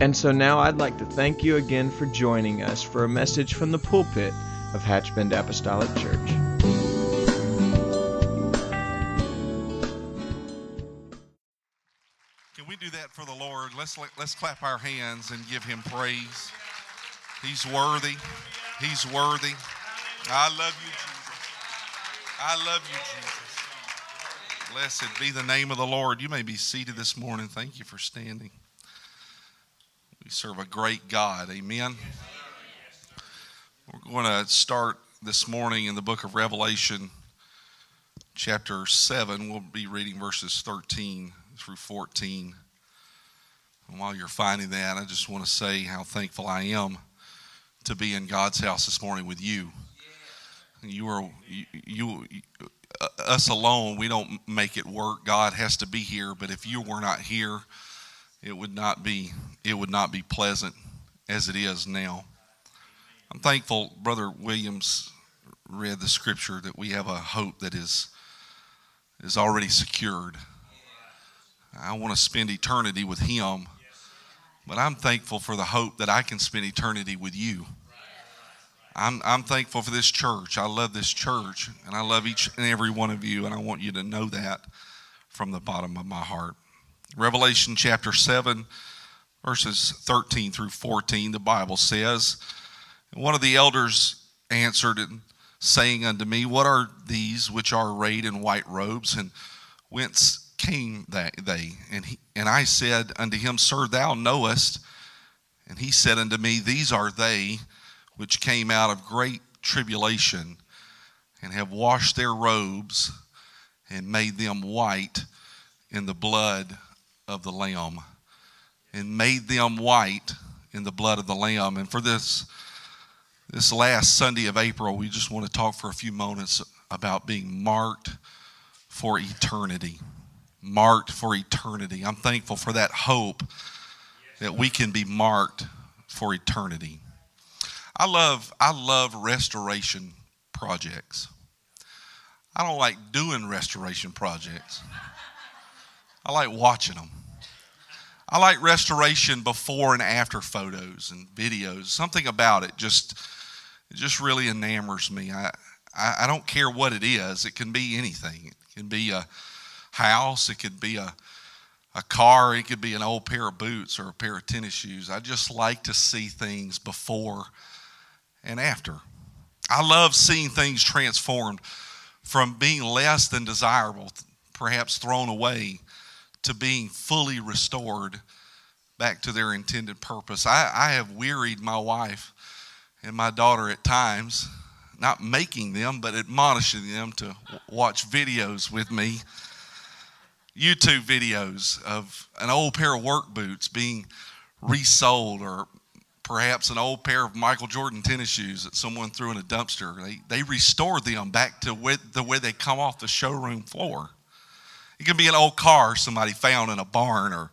And so now I'd like to thank you again for joining us for a message from the pulpit of Hatchbend Apostolic Church. Can we do that for the Lord? Let's let's clap our hands and give him praise. He's worthy. He's worthy. I love you, Jesus. I love you, Jesus. Blessed be the name of the Lord. You may be seated this morning. Thank you for standing. We serve a great God. Amen. We're going to start this morning in the book of Revelation, chapter 7. We'll be reading verses 13 through 14. And while you're finding that, I just want to say how thankful I am to be in God's house this morning with you. You are you, you uh, us alone. We don't make it work. God has to be here. But if you were not here, it would not be it would not be pleasant as it is now. I'm thankful Brother Williams read the scripture that we have a hope that is is already secured. I want to spend eternity with him. But I'm thankful for the hope that I can spend eternity with you. I'm, I'm thankful for this church. I love this church, and I love each and every one of you, and I want you to know that from the bottom of my heart. Revelation chapter 7, verses 13 through 14, the Bible says, One of the elders answered and saying unto me, What are these which are arrayed in white robes, and whence came they? And, he, and I said unto him, Sir, thou knowest. And he said unto me, These are they which came out of great tribulation, and have washed their robes, and made them white in the blood of the Lamb and made them white in the blood of the Lamb. And for this, this last Sunday of April, we just want to talk for a few moments about being marked for eternity. Marked for eternity. I'm thankful for that hope that we can be marked for eternity. I love, I love restoration projects. I don't like doing restoration projects. I like watching them. I like restoration before and after photos and videos. Something about it just it just really enamors me. I, I, I don't care what it is. It can be anything. It can be a house. It could be a a car. It could be an old pair of boots or a pair of tennis shoes. I just like to see things before and after. I love seeing things transformed from being less than desirable, perhaps thrown away, to being fully restored back to their intended purpose. I, I have wearied my wife and my daughter at times, not making them, but admonishing them to watch videos with me. YouTube videos of an old pair of work boots being resold or perhaps an old pair of Michael Jordan tennis shoes that someone threw in a dumpster. They, they restored them back to where, the way they come off the showroom floor. It can be an old car somebody found in a barn or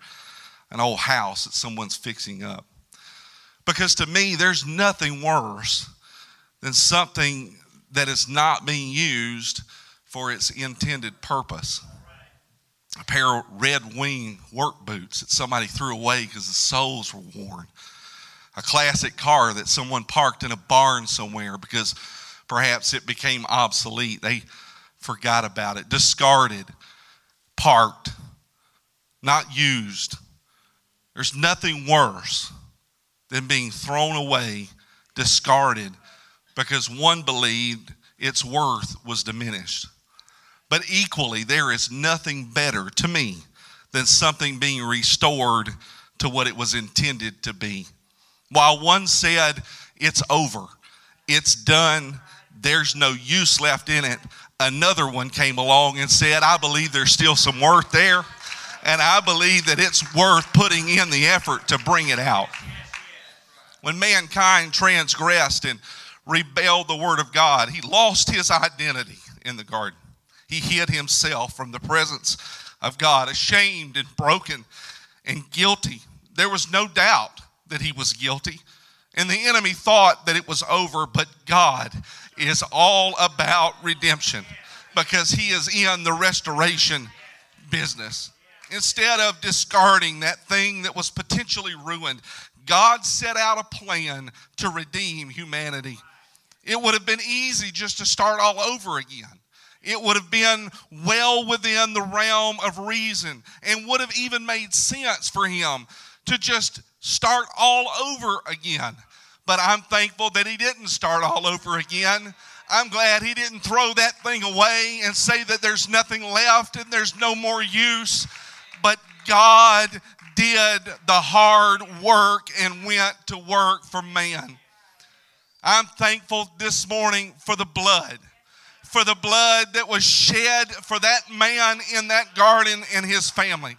an old house that someone's fixing up. Because to me, there's nothing worse than something that is not being used for its intended purpose. A pair of red wing work boots that somebody threw away because the soles were worn. A classic car that someone parked in a barn somewhere because perhaps it became obsolete. They forgot about it, discarded parked, not used. There's nothing worse than being thrown away, discarded, because one believed its worth was diminished. But equally, there is nothing better to me than something being restored to what it was intended to be. While one said, It's over, it's done, there's no use left in it, another one came along and said, I believe there's still some worth there. And I believe that it's worth putting in the effort to bring it out. When mankind transgressed and rebelled the word of God, he lost his identity in the garden. He hid himself from the presence of God, ashamed and broken and guilty. There was no doubt that he was guilty. And the enemy thought that it was over, but God is all about redemption because he is in the restoration business. Instead of discarding that thing that was potentially ruined, God set out a plan to redeem humanity. It would have been easy just to start all over again. It would have been well within the realm of reason and would have even made sense for him to just start all over again. But I'm thankful that he didn't start all over again. I'm glad he didn't throw that thing away and say that there's nothing left and there's no more use. But God did the hard work and went to work for man. I'm thankful this morning for the blood, for the blood that was shed for that man in that garden and his family.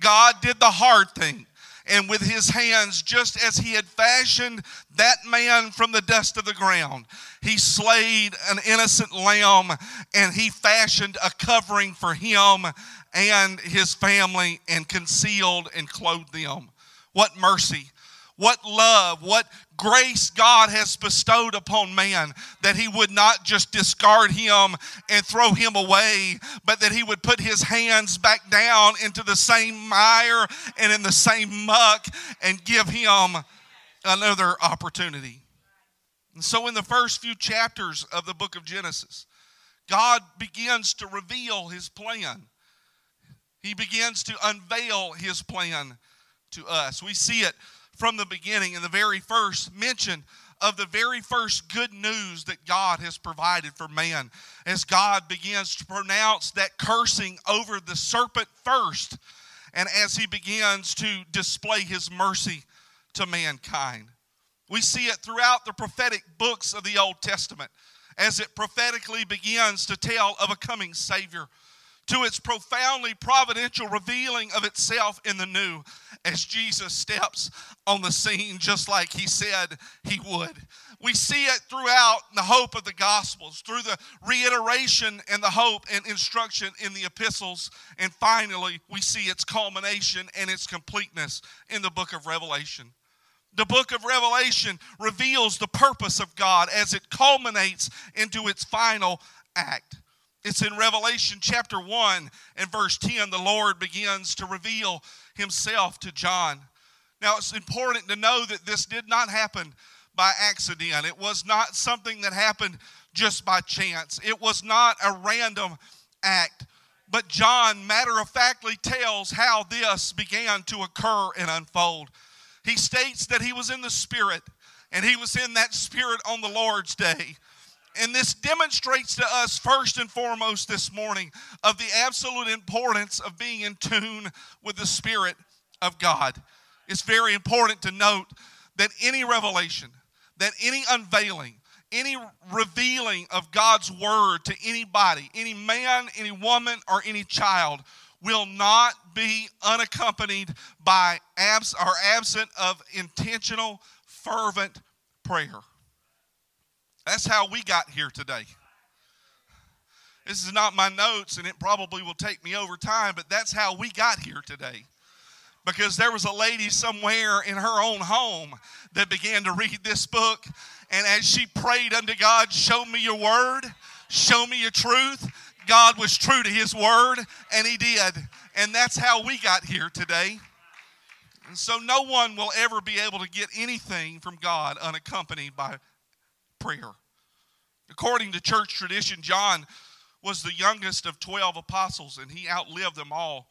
God did the hard thing and with his hands, just as he had fashioned that man from the dust of the ground, he slayed an innocent lamb and he fashioned a covering for him and his family and concealed and clothed them. What mercy! What love, what grace God has bestowed upon man that he would not just discard him and throw him away, but that he would put his hands back down into the same mire and in the same muck and give him another opportunity. And so, in the first few chapters of the book of Genesis, God begins to reveal his plan. He begins to unveil his plan to us. We see it from the beginning in the very first mention of the very first good news that God has provided for man as God begins to pronounce that cursing over the serpent first and as he begins to display his mercy to mankind. We see it throughout the prophetic books of the Old Testament as it prophetically begins to tell of a coming Savior to its profoundly providential revealing of itself in the new as Jesus steps on the scene just like he said he would. We see it throughout the hope of the Gospels, through the reiteration and the hope and instruction in the epistles, and finally, we see its culmination and its completeness in the book of Revelation. The book of Revelation reveals the purpose of God as it culminates into its final act. It's in Revelation chapter 1 and verse 10, the Lord begins to reveal himself to John. Now, it's important to know that this did not happen by accident. It was not something that happened just by chance. It was not a random act. But John matter of factly tells how this began to occur and unfold. He states that he was in the Spirit, and he was in that Spirit on the Lord's day. And this demonstrates to us, first and foremost, this morning, of the absolute importance of being in tune with the Spirit of God. It's very important to note that any revelation, that any unveiling, any revealing of God's word to anybody, any man, any woman, or any child, will not be unaccompanied by abs- or absent of intentional, fervent prayer. That's how we got here today. This is not my notes, and it probably will take me over time, but that's how we got here today. Because there was a lady somewhere in her own home that began to read this book, and as she prayed unto God, Show me your word, show me your truth, God was true to his word, and he did. And that's how we got here today. And so no one will ever be able to get anything from God unaccompanied by prayer. According to church tradition, John was the youngest of 12 apostles and he outlived them all.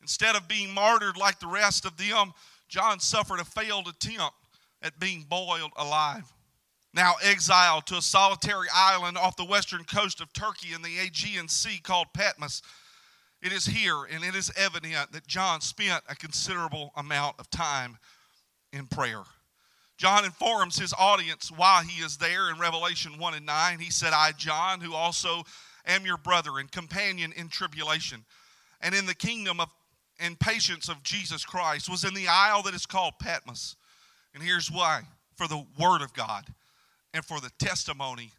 Instead of being martyred like the rest of them, John suffered a failed attempt at being boiled alive. Now exiled to a solitary island off the western coast of Turkey in the Aegean Sea called Patmos, it is here and it is evident that John spent a considerable amount of time in prayer. John informs his audience why he is there in Revelation 1 and 9. He said, I, John, who also am your brother and companion in tribulation and in the kingdom of and patience of Jesus Christ was in the isle that is called Patmos. And here's why for the Word of God and for the testimony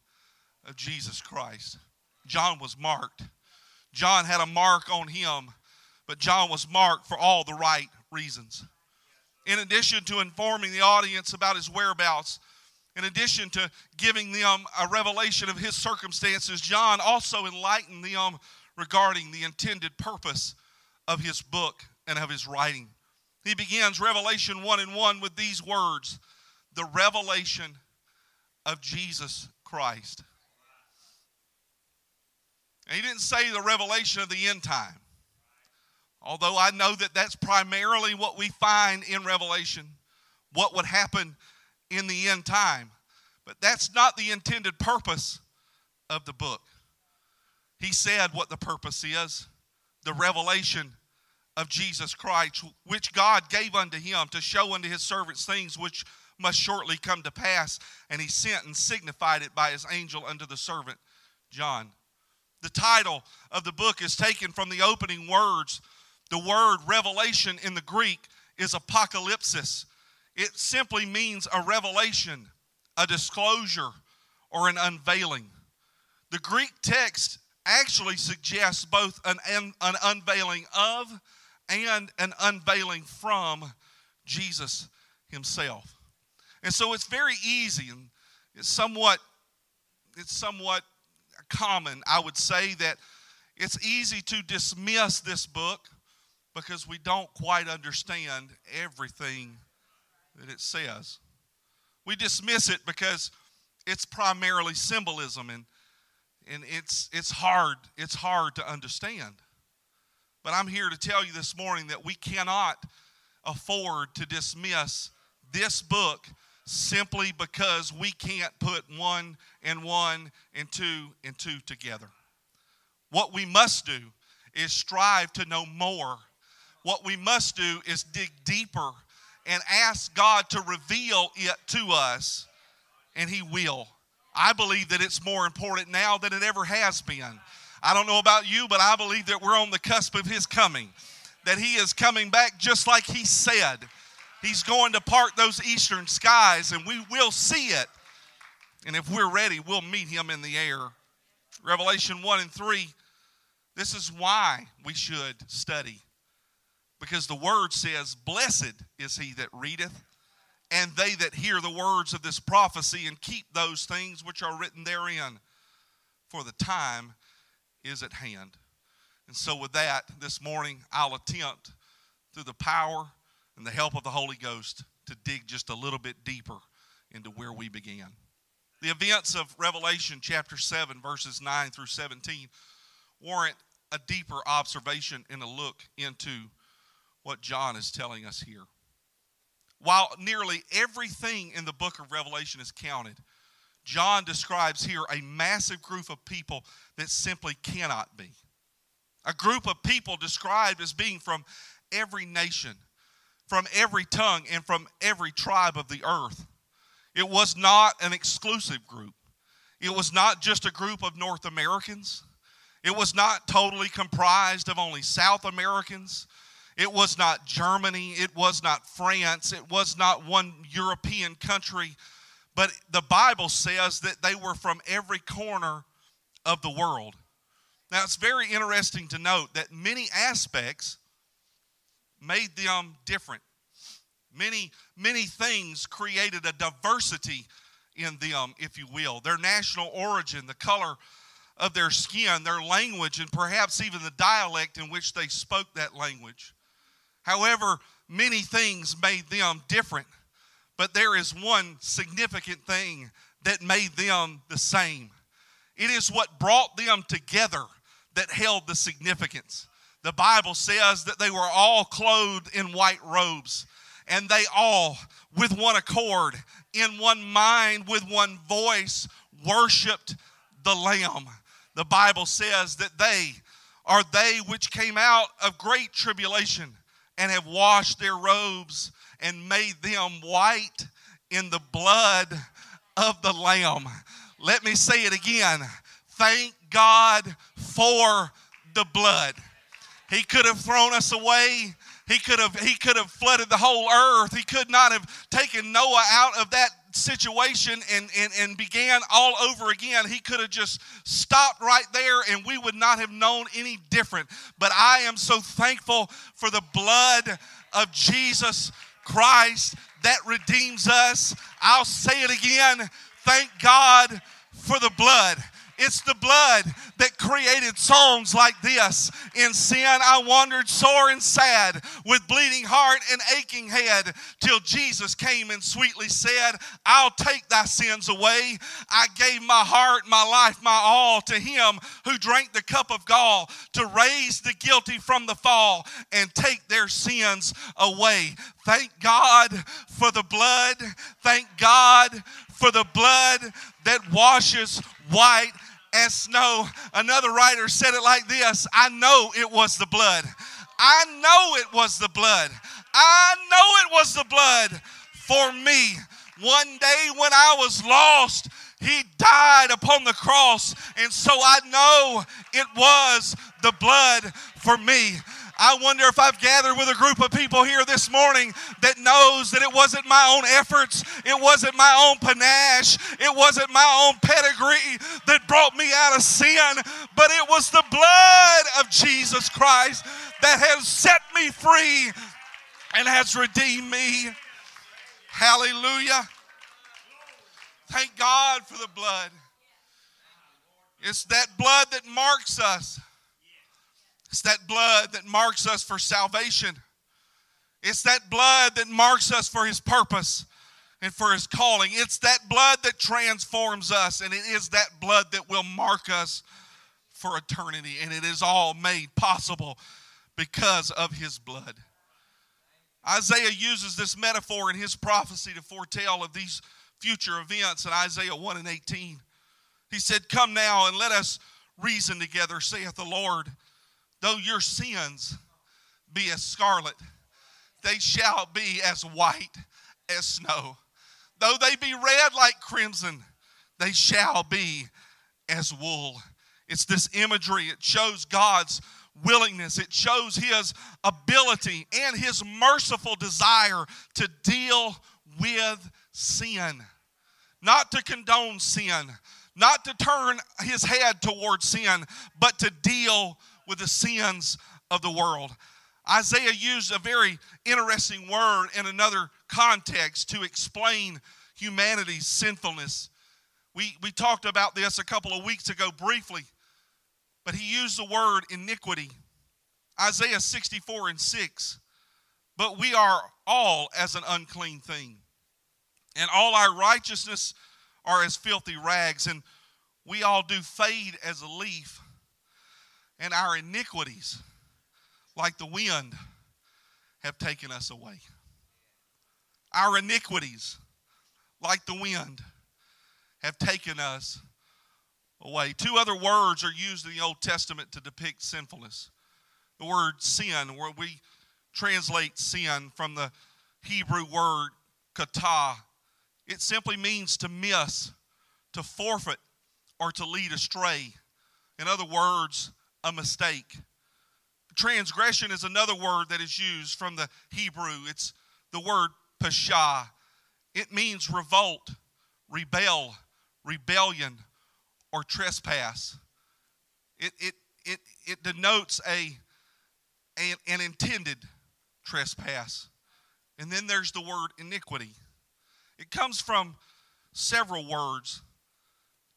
of Jesus Christ. John was marked. John had a mark on him, but John was marked for all the right reasons. In addition to informing the audience about his whereabouts, in addition to giving them a revelation of his circumstances, John also enlightened them regarding the intended purpose of his book and of his writing. He begins Revelation 1 and 1 with these words the revelation of Jesus Christ. And he didn't say the revelation of the end time. Although I know that that's primarily what we find in Revelation, what would happen in the end time. But that's not the intended purpose of the book. He said what the purpose is the revelation of Jesus Christ, which God gave unto him to show unto his servants things which must shortly come to pass. And he sent and signified it by his angel unto the servant John. The title of the book is taken from the opening words. The word revelation in the Greek is apocalypsis. It simply means a revelation, a disclosure, or an unveiling. The Greek text actually suggests both an, an, unveiling of and an unveiling from Jesus himself. And so it's very easy and it's somewhat it's somewhat common, I would say, that it's easy to dismiss this book because we don't quite understand everything that it says. We dismiss it because it's primarily symbolism and, and it's, it's hard it's hard to understand. But I'm here to tell you this morning that we cannot afford to dismiss this book simply because we can't put one and one and two and two together. What we must do is strive to know more. What we must do is dig deeper and ask God to reveal it to us, and He will. I believe that it's more important now than it ever has been. I don't know about you, but I believe that we're on the cusp of His coming, that He is coming back just like He said. He's going to part those eastern skies, and we will see it. And if we're ready, we'll meet him in the air. Revelation 1 and 3, this is why we should study. Because the word says, Blessed is he that readeth, and they that hear the words of this prophecy and keep those things which are written therein, for the time is at hand. And so, with that, this morning, I'll attempt through the power and the help of the Holy Ghost to dig just a little bit deeper into where we began. The events of Revelation chapter 7, verses 9 through 17, warrant a deeper observation and a look into what John is telling us here. While nearly everything in the book of Revelation is counted, John describes here a massive group of people that simply cannot be. A group of people described as being from every nation, from every tongue and from every tribe of the earth. It was not an exclusive group. It was not just a group of North Americans. It was not totally comprised of only South Americans. It was not Germany. It was not France. It was not one European country. But the Bible says that they were from every corner of the world. Now, it's very interesting to note that many aspects made them different. Many, many things created a diversity in them, if you will. Their national origin, the color of their skin, their language, and perhaps even the dialect in which they spoke that language. However, many things made them different, but there is one significant thing that made them the same. It is what brought them together that held the significance. The Bible says that they were all clothed in white robes, and they all, with one accord, in one mind, with one voice, worshiped the Lamb. The Bible says that they are they which came out of great tribulation and have washed their robes and made them white in the blood of the Lamb. Let me say it again. Thank God for the blood. He could have thrown us away. He could have he could have flooded the whole earth. He could not have taken Noah out of that situation and, and, and began all over again. He could have just stopped right there and we would not have known any different. But I am so thankful for the blood of Jesus Christ that redeems us. I'll say it again. Thank God for the blood. It's the blood that created songs like this. In sin, I wandered sore and sad, with bleeding heart and aching head, till Jesus came and sweetly said, I'll take thy sins away. I gave my heart, my life, my all to him who drank the cup of gall to raise the guilty from the fall and take their sins away. Thank God for the blood. Thank God for the blood that washes white as snow. Another writer said it like this I know it was the blood. I know it was the blood. I know it was the blood for me. One day when I was lost, he died upon the cross, and so I know it was the blood for me. I wonder if I've gathered with a group of people here this morning that knows that it wasn't my own efforts, it wasn't my own panache, it wasn't my own pedigree that brought me out of sin, but it was the blood of Jesus Christ that has set me free and has redeemed me. Hallelujah. Thank God for the blood. It's that blood that marks us. It's that blood that marks us for salvation. It's that blood that marks us for His purpose and for His calling. It's that blood that transforms us, and it is that blood that will mark us for eternity. And it is all made possible because of His blood. Isaiah uses this metaphor in his prophecy to foretell of these future events in Isaiah 1 and 18. He said, Come now and let us reason together, saith the Lord. Though your sins be as scarlet, they shall be as white as snow. Though they be red like crimson, they shall be as wool. It's this imagery, it shows God's willingness, it shows His ability and His merciful desire to deal with sin. Not to condone sin, not to turn His head towards sin, but to deal with the sins of the world. Isaiah used a very interesting word in another context to explain humanity's sinfulness. We, we talked about this a couple of weeks ago briefly, but he used the word iniquity. Isaiah 64 and 6. But we are all as an unclean thing, and all our righteousness are as filthy rags, and we all do fade as a leaf and our iniquities, like the wind, have taken us away. Our iniquities, like the wind, have taken us away. Two other words are used in the Old Testament to depict sinfulness. The word sin, where we translate sin from the Hebrew word kata, it simply means to miss, to forfeit, or to lead astray. In other words, a mistake. Transgression is another word that is used from the Hebrew. It's the word pashah. It means revolt, rebel, rebellion, or trespass. It, it, it, it denotes a, an intended trespass. And then there's the word iniquity. It comes from several words.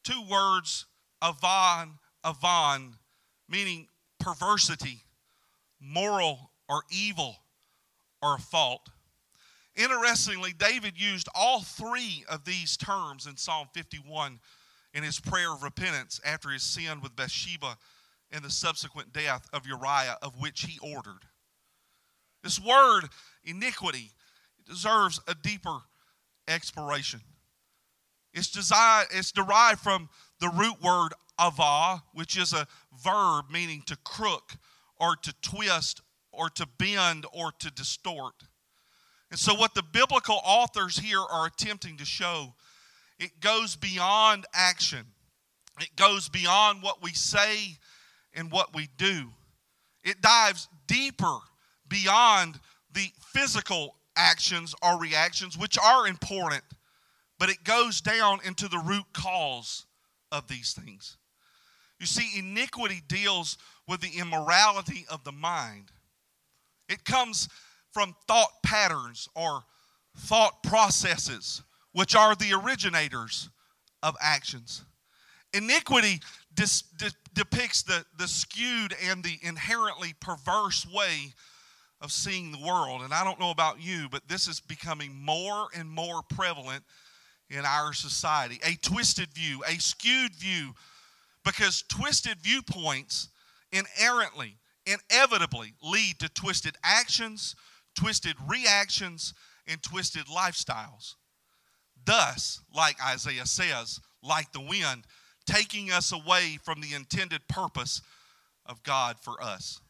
Two words, avon, avon, meaning perversity, moral or evil or a fault. Interestingly, David used all three of these terms in Psalm 51 in his prayer of repentance after his sin with Bathsheba and the subsequent death of Uriah, of which he ordered. This word, iniquity, deserves a deeper exploration. It's, it's derived from the root word ava, which is a verb meaning to crook or to twist or to bend or to distort. And so, what the biblical authors here are attempting to show, it goes beyond action. It goes beyond what we say and what we do. It dives deeper beyond the physical actions or reactions, which are important, but it goes down into the root cause of these things. You see, iniquity deals with the immorality of the mind. It comes from thought patterns or thought processes, which are the originators of actions. Iniquity dis, de, depicts the, the skewed and the inherently perverse way of seeing the world. And I don't know about you, but this is becoming more and more prevalent in our society. A twisted view, a skewed view, because twisted viewpoints inherently, inevitably lead to twisted actions, twisted reactions, and twisted lifestyles. Thus, like Isaiah says, like the wind, taking us away from the intended purpose of God for us.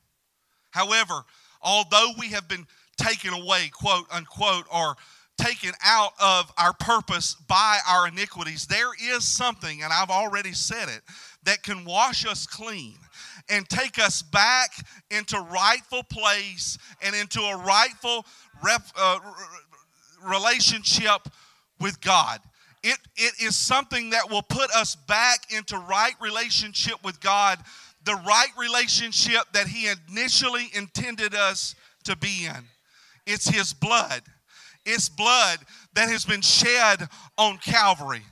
However, although we have been taken away, quote unquote, or taken out of our purpose by our iniquities, there is something, and I've already said it, that can wash us clean and take us back into rightful place and into a rightful rep, uh, relationship with God. It, it is something that will put us back into right relationship with God, the right relationship that He initially intended us to be in. It's His blood. It's blood that has been shed on Calvary.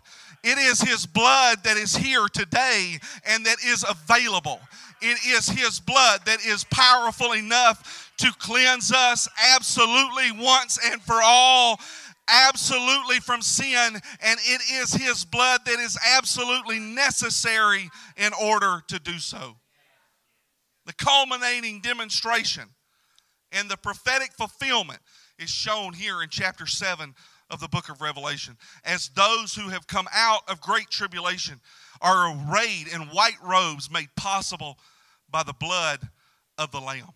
It is His blood that is here today and that is available. It is His blood that is powerful enough to cleanse us absolutely once and for all absolutely from sin, and it is His blood that is absolutely necessary in order to do so. The culminating demonstration and the prophetic fulfillment is shown here in chapter 7 of the book of Revelation. As those who have come out of great tribulation are arrayed in white robes made possible by the blood of the Lamb.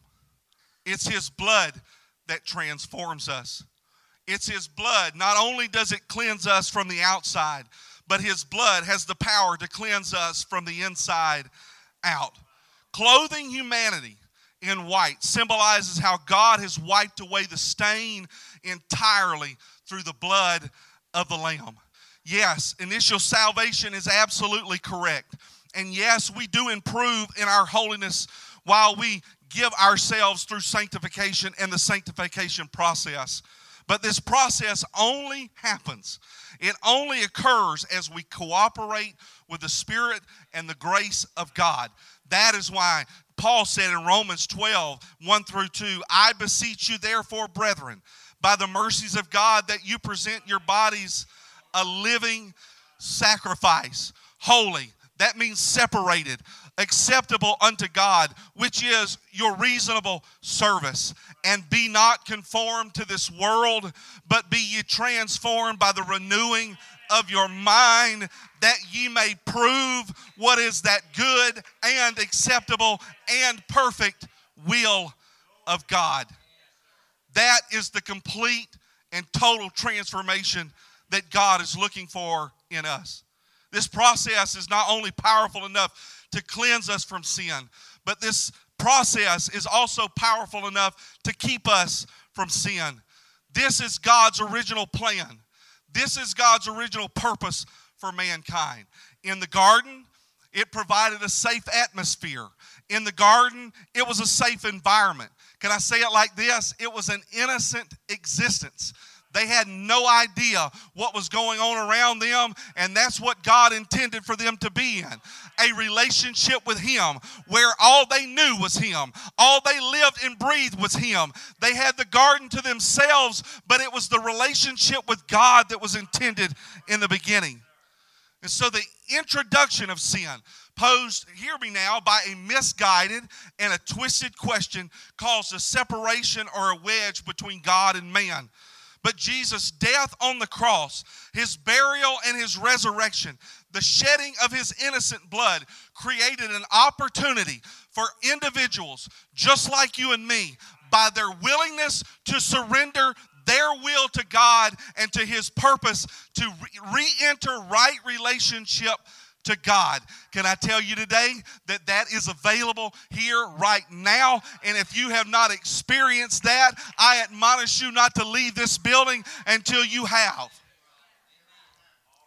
It's His blood that transforms us. It's His blood. Not only does it cleanse us from the outside, but His blood has the power to cleanse us from the inside out. Clothing humanity in white symbolizes how God has wiped away the stain entirely through the blood of the Lamb. Yes, initial salvation is absolutely correct. And yes, we do improve in our holiness while we give ourselves through sanctification and the sanctification process. But this process only happens, it only occurs as we cooperate with the Spirit and the grace of God. That is why Paul said in Romans 12, 1 through 2, I beseech you, therefore, brethren, by the mercies of God, that you present your bodies a living sacrifice, holy. That means separated, acceptable unto God, which is your reasonable service. And be not conformed to this world, but be ye transformed by the renewing of your mind, that ye may prove what is that good and acceptable and perfect will of God. That is the complete and total transformation that God is looking for in us. This process is not only powerful enough to cleanse us from sin, but this process is also powerful enough to keep us from sin. This is God's original plan. This is God's original purpose for mankind. In the garden, it provided a safe atmosphere. In the garden, it was a safe environment. Can I say it like this? It was an innocent existence. They had no idea what was going on around them, and that's what God intended for them to be in a relationship with Him where all they knew was Him, all they lived and breathed was Him. They had the garden to themselves, but it was the relationship with God that was intended in the beginning. And so the introduction of sin, posed, hear me now, by a misguided and a twisted question, caused a separation or a wedge between God and man. But Jesus' death on the cross, his burial and his resurrection, the shedding of his innocent blood created an opportunity for individuals just like you and me, by their willingness to surrender their will to God and to his purpose to re enter right relationship to God. Can I tell you today that that is available here right now? And if you have not experienced that, I admonish you not to leave this building until you have.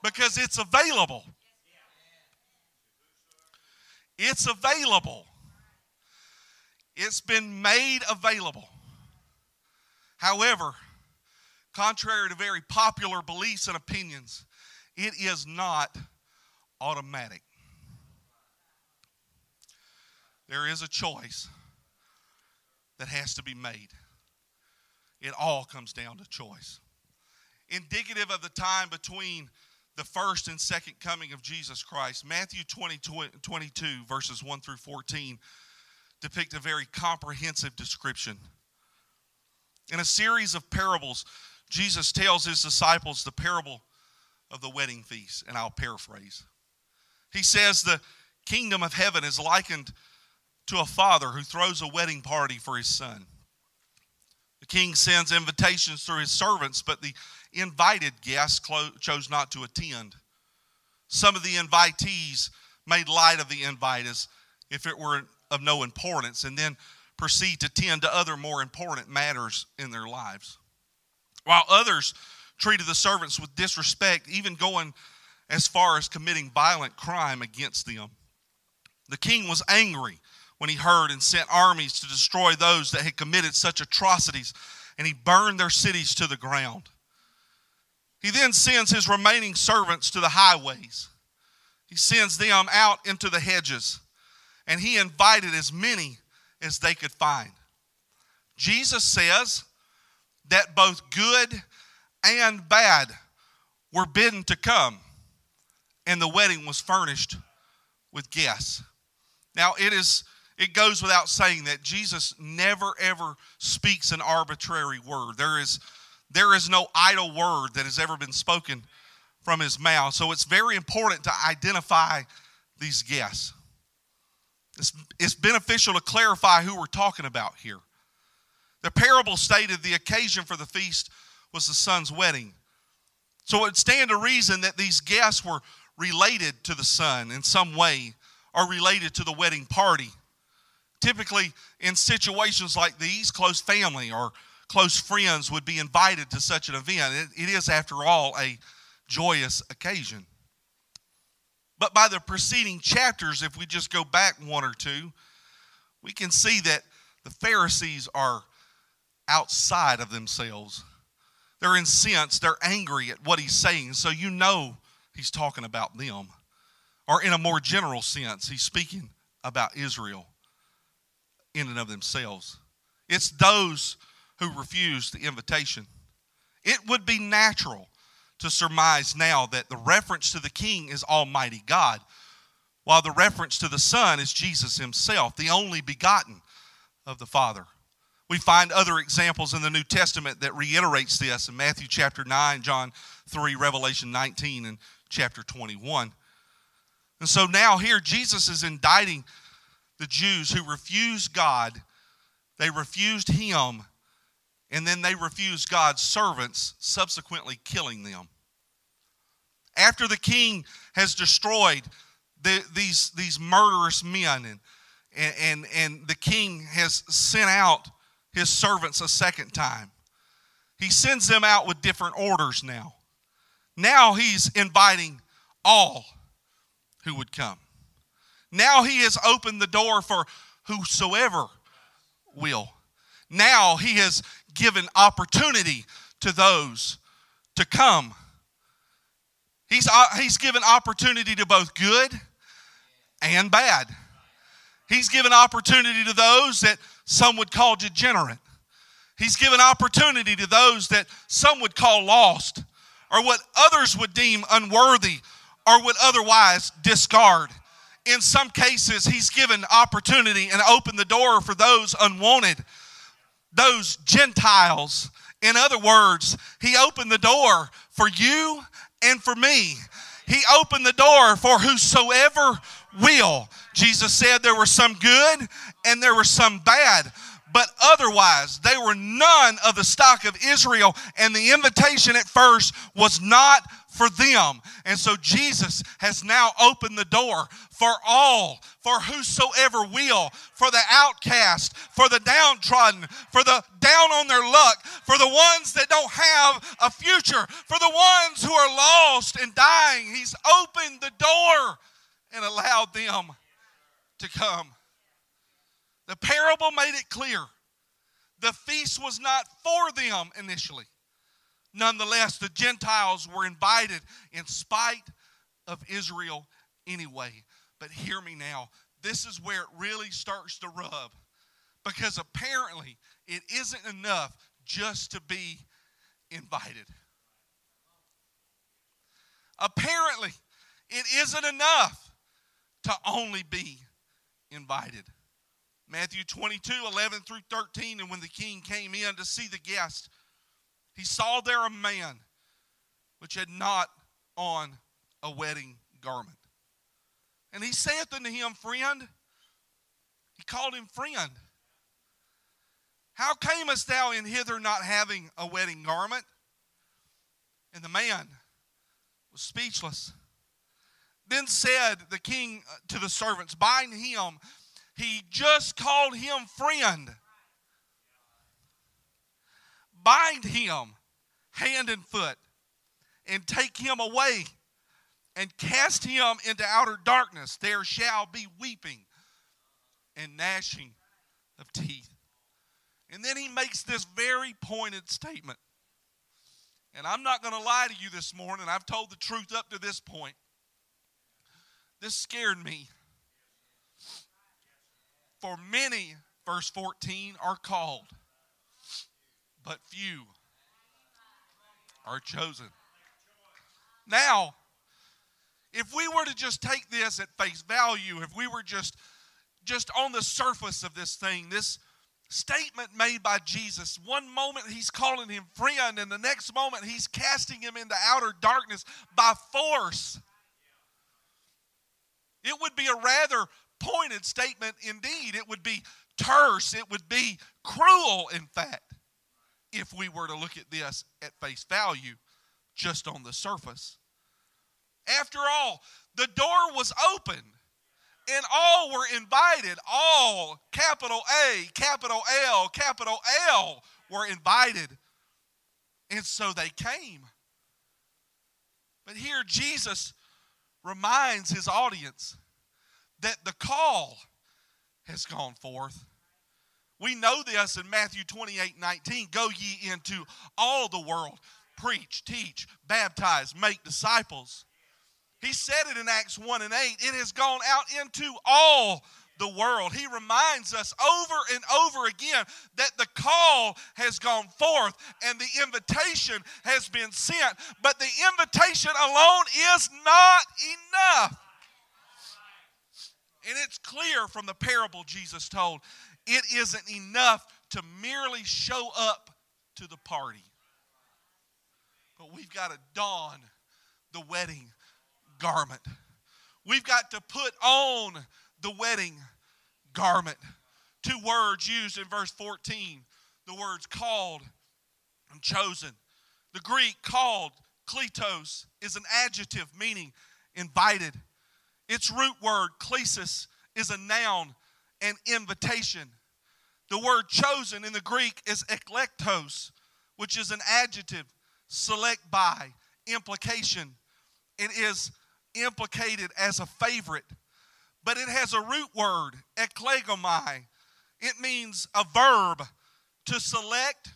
Because it's available. It's available. It's been made available. However, contrary to very popular beliefs and opinions, it is not automatic. There is a choice that has to be made. It all comes down to choice. Indicative of the time between the first and second coming of Jesus Christ, Matthew 20, 22, verses 1 through 14, depict a very comprehensive description. In a series of parables, Jesus tells his disciples the parable of the wedding feast, and I'll paraphrase. He says, The kingdom of heaven is likened to a father who throws a wedding party for his son. The king sends invitations through his servants, but the invited guests chose not to attend. Some of the invitees made light of the invite as if it were of no importance and then proceed to tend to other more important matters in their lives. While others treated the servants with disrespect, even going as far as committing violent crime against them. The king was angry when he heard and sent armies to destroy those that had committed such atrocities, and he burned their cities to the ground. He then sends his remaining servants to the highways. He sends them out into the hedges, and he invited as many as they could find. Jesus says that both good and bad were bidden to come, and the wedding was furnished with guests. Now, it is it goes without saying that Jesus never ever speaks an arbitrary word. There is there is no idle word that has ever been spoken from his mouth. So it's very important to identify these guests. It's, it's beneficial to clarify who we're talking about here. The parable stated the occasion for the feast was the son's wedding. So it would stand to reason that these guests were related to the son in some way or related to the wedding party. Typically, in situations like these, close family or close friends would be invited to such an event. it, it is, after all, a joyous occasion. But by the preceding chapters, if we just go back one or two, we can see that the Pharisees are outside of themselves. They're incensed, they're angry at what he's saying, so you know he's talking about them. Or in a more general sense, he's speaking about Israel in and of themselves. It's those who refused the invitation. It would be natural to surmise now that the reference to the king is Almighty God, while the reference to the Son is Jesus Himself, the only begotten of the Father. We find other examples in the New Testament that reiterates this in Matthew chapter 9, John 3, Revelation 19, and chapter 21. And so now here Jesus is indicting the Jews who refused God. They refused him and then they refused God's servants, subsequently killing them. After the king has destroyed the, these, these murderous men, and, and, and the king has sent out his servants a second time, he sends them out with different orders now. Now he's inviting all who would come. Now he has opened the door for whosoever will. Now he has given opportunity to those to come. He's, uh, he's given opportunity to both good and bad. He's given opportunity to those that some would call degenerate. He's given opportunity to those that some would call lost or what others would deem unworthy or would otherwise discard. In some cases, he's given opportunity and opened the door for those unwanted those Gentiles. In other words, He opened the door for you and for me. He opened the door for whosoever will. Jesus said there were some good and there were some bad, but otherwise they were none of the stock of Israel, and the invitation at first was not for them. And so Jesus has now opened the door for all, for whosoever will, for the outcast, for the downtrodden, for the down on their luck, for the ones that don't have a future, for the ones who are lost and dying. He's opened the door and allowed them to come. The parable made it clear the feast was not for them initially. Nonetheless, the Gentiles were invited in spite of Israel anyway. But hear me now. This is where it really starts to rub. Because apparently, it isn't enough just to be invited. Apparently, it isn't enough to only be invited. Matthew 22, 11 through 13. And when the king came in to see the guest, he saw there a man which had not on a wedding garment. And he saith unto him, Friend, he called him friend. How camest thou in hither not having a wedding garment? And the man was speechless. Then said the king uh, to the servants, Bind him. He just called him friend bind him hand and foot and take him away and cast him into outer darkness. There shall be weeping and gnashing of teeth. And then he makes this very pointed statement. And I'm not going to lie to you this morning. I've told the truth up to this point. This scared me. For many, verse 14, are called but few are chosen. Now, if we were to just take this at face value, if we were just just on the surface of this thing, this statement made by Jesus, one moment he's calling him friend, and the next moment he's casting him into outer darkness by force. It would be a rather pointed statement indeed. It would be terse, it would be cruel, in fact if we were to look at this at face value just on the surface. After all, the door was open and all were invited. All, capital A, capital L, capital L, were invited. And so they came. But here Jesus reminds his audience that the call has gone forth we know this in Matthew 28 19. Go ye into all the world, preach, teach, baptize, make disciples. He said it in Acts 1 and 8. It has gone out into all the world. He reminds us over and over again that the call has gone forth and the invitation has been sent. But the invitation alone is not enough. And it's clear from the parable Jesus told it isn't enough to merely show up to the party. But we've got to don the wedding garment. We've got to put on the wedding garment. Two words used in verse 14 the words called and chosen. The Greek called, kletos, is an adjective meaning invited. Its root word, klesis, is a noun and invitation. The word chosen in the Greek is eklektos, which is an adjective, select by, implication. It is implicated as a favorite, but it has a root word, eklegomai. It means a verb to select,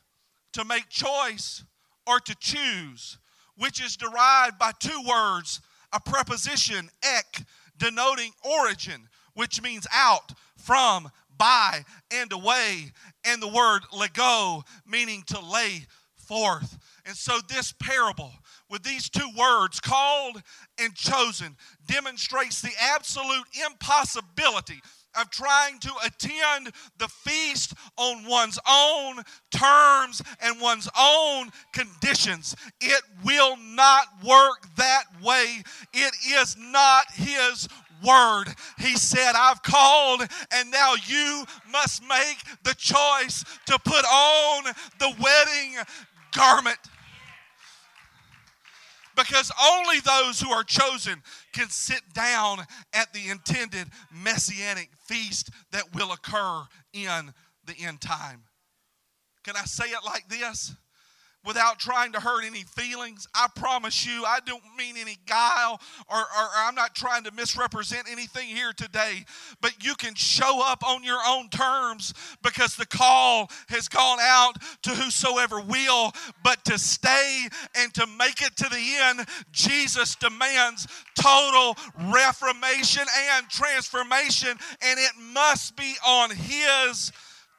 to make choice, or to choose, which is derived by two words a preposition, ek, denoting origin, which means out, from, by and away, and the word lego, meaning to lay forth. And so, this parable, with these two words, called and chosen, demonstrates the absolute impossibility of trying to attend the feast on one's own terms and one's own conditions. It will not work that way. It is not His word. He said, I've called, and now you must make the choice to put on the wedding garment. Because only those who are chosen can sit down at the intended messianic feast that will occur in the end time. Can I say it like this? Without trying to hurt any feelings. I promise you, I don't mean any guile or, or, or, I'm not trying to misrepresent anything here today, but you can show up on your own terms because the call has gone out to whosoever will, but to stay and to make it to the end, Jesus demands total reformation and transformation, and it must be on His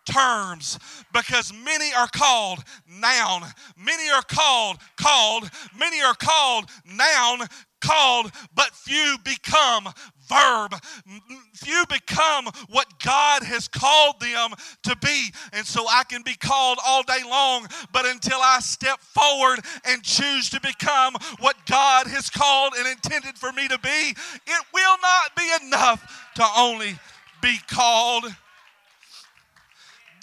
terms because many are called noun many are called called many are called noun called but few become verb. Few become what God has called them to be. And so I can be called all day long but until I step forward and choose to become what God has called and intended for me to be it will not be enough to only be called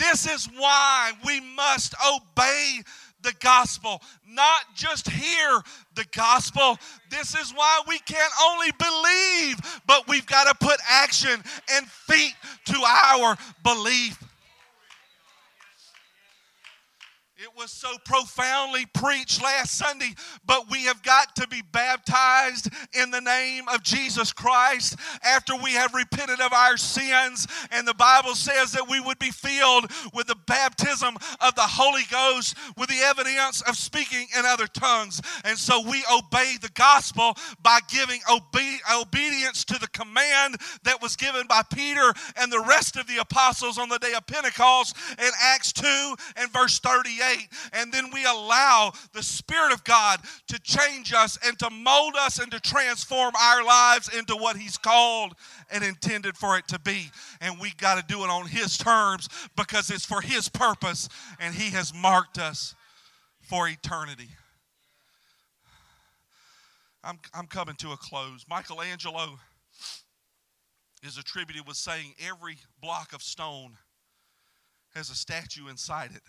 this is why we must obey the gospel, not just hear the gospel. This is why we can't only believe, but we've got to put action and feet to our belief. It was so profoundly preached last Sunday, but we have got to be baptized in the name of Jesus Christ after we have repented of our sins. And the Bible says that we would be filled with the baptism of the Holy Ghost with the evidence of speaking in other tongues. And so we obey the gospel by giving obe- obedience to the command that was given by Peter and the rest of the apostles on the day of Pentecost in Acts 2 and verse 38 and then we allow the Spirit of God to change us and to mold us and to transform our lives into what He's called and intended for it to be. And we got to do it on His terms because it's for His purpose and He has marked us for eternity. I'm, I'm coming to a close. Michelangelo is attributed with saying every block of stone has a statue inside it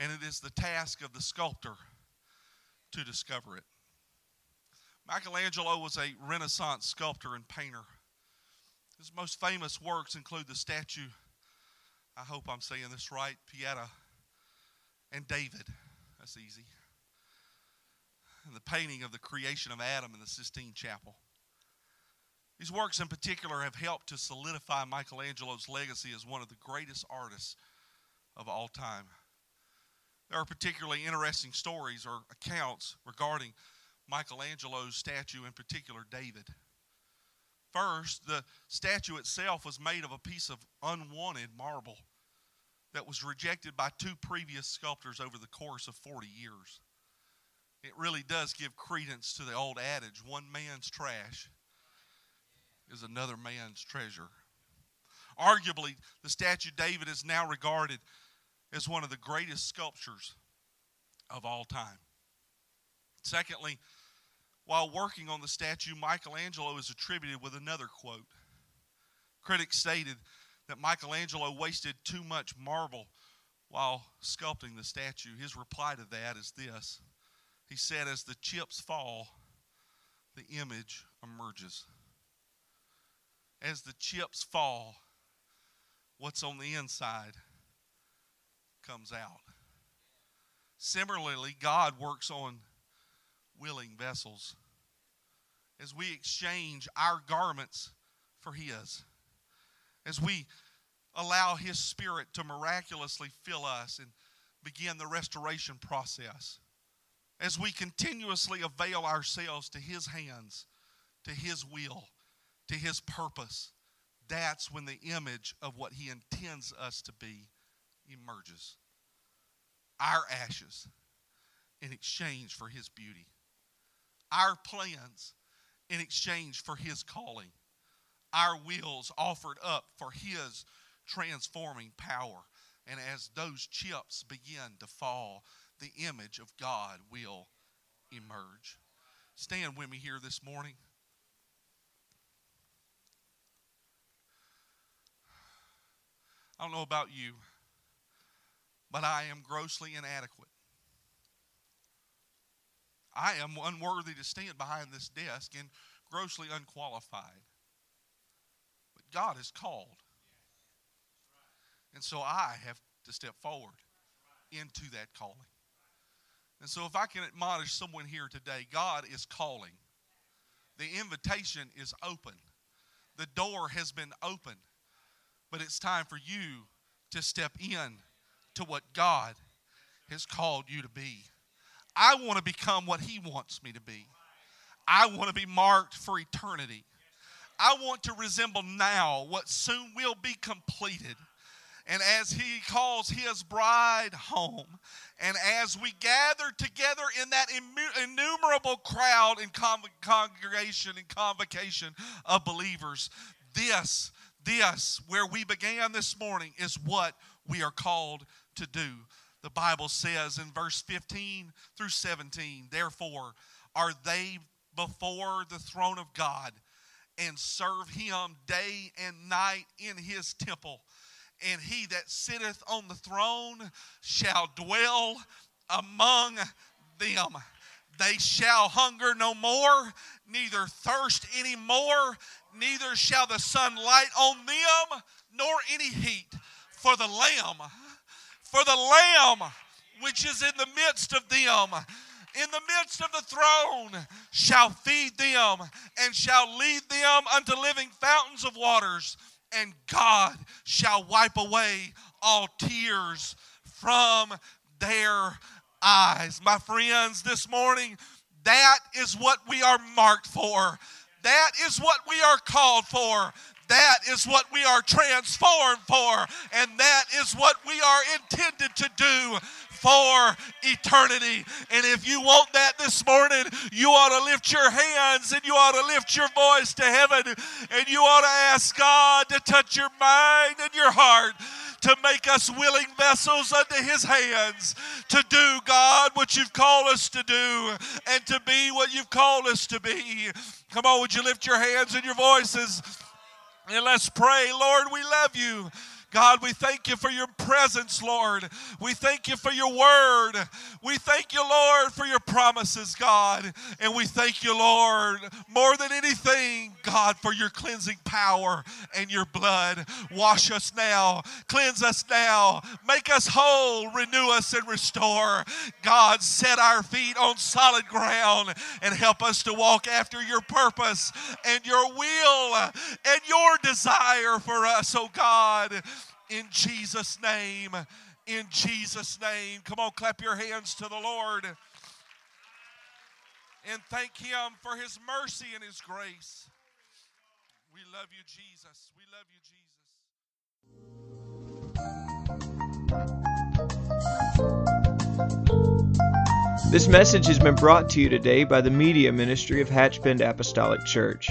and it is the task of the sculptor to discover it. Michelangelo was a Renaissance sculptor and painter. His most famous works include the statue, I hope I'm saying this right, Pieta and David. That's easy. And the painting of the creation of Adam in the Sistine Chapel. These works in particular have helped to solidify Michelangelo's legacy as one of the greatest artists of all time. There are particularly interesting stories or accounts regarding Michelangelo's statue, in particular David. First, the statue itself was made of a piece of unwanted marble that was rejected by two previous sculptors over the course of 40 years. It really does give credence to the old adage one man's trash is another man's treasure. Arguably, the statue David is now regarded is one of the greatest sculptures of all time. Secondly, while working on the statue, Michelangelo is attributed with another quote. Critics stated that Michelangelo wasted too much marble while sculpting the statue. His reply to that is this He said, As the chips fall, the image emerges. As the chips fall, what's on the inside comes out. Similarly, God works on willing vessels as we exchange our garments for His, as we allow His Spirit to miraculously fill us and begin the restoration process, as we continuously avail ourselves to His hands, to His will, to His purpose. That's when the image of what He intends us to be emerges our ashes in exchange for his beauty, our plans in exchange for his calling, our wills offered up for his transforming power. And as those chips begin to fall, the image of God will emerge. Stand with me here this morning. I don't know about you but I am grossly inadequate. I am unworthy to stand behind this desk and grossly unqualified. But God has called. And so I have to step forward into that calling. And so, if I can admonish someone here today, God is calling. The invitation is open, the door has been opened, but it's time for you to step in to what God has called you to be. I want to become what He wants me to be. I want to be marked for eternity. I want to resemble now what soon will be completed. And as he calls his bride home, and as we gather together in that innumerable crowd and congregation and convocation of believers, this, this, where we began this morning, is what we are called to do. The Bible says in verse 15 through 17, therefore, are they before the throne of God and serve him day and night in his temple and he that sitteth on the throne shall dwell among them. They shall hunger no more, neither thirst any more, neither shall the sun light on them, nor any heat. For the Lamb, for the Lamb which is in the midst of them, in the midst of the throne, shall feed them and shall lead them unto living fountains of waters and God shall wipe away all tears from their eyes. My friends, this morning, that is what we are marked for. That is what we are called for. That is what we are transformed for. And that is what we are intended to do for eternity. And if you want that this morning, you ought to lift your hands and you ought to lift your voice to heaven and you ought to ask God to touch your mind and your heart to make us willing vessels unto his hands to do, God, what you've called us to do and to be what you've called us to be. Come on, would you lift your hands and your voices? And let's pray. Lord, we love you. God, we thank you for your presence, Lord. We thank you for your word. We thank you, Lord, for your promises, God. And we thank you, Lord, more than anything, God, for your cleansing power and your blood. Wash us now, cleanse us now, make us whole, renew us, and restore. God, set our feet on solid ground and help us to walk after your purpose and your will and your desire for us, oh God in Jesus' name. In Jesus' name. Come on, clap your hands to the Lord and thank Him for His mercy and His grace. We love you, Jesus. We love you, Jesus. This message has been brought to you today by the Media Ministry of Hatchbend Apostolic Church.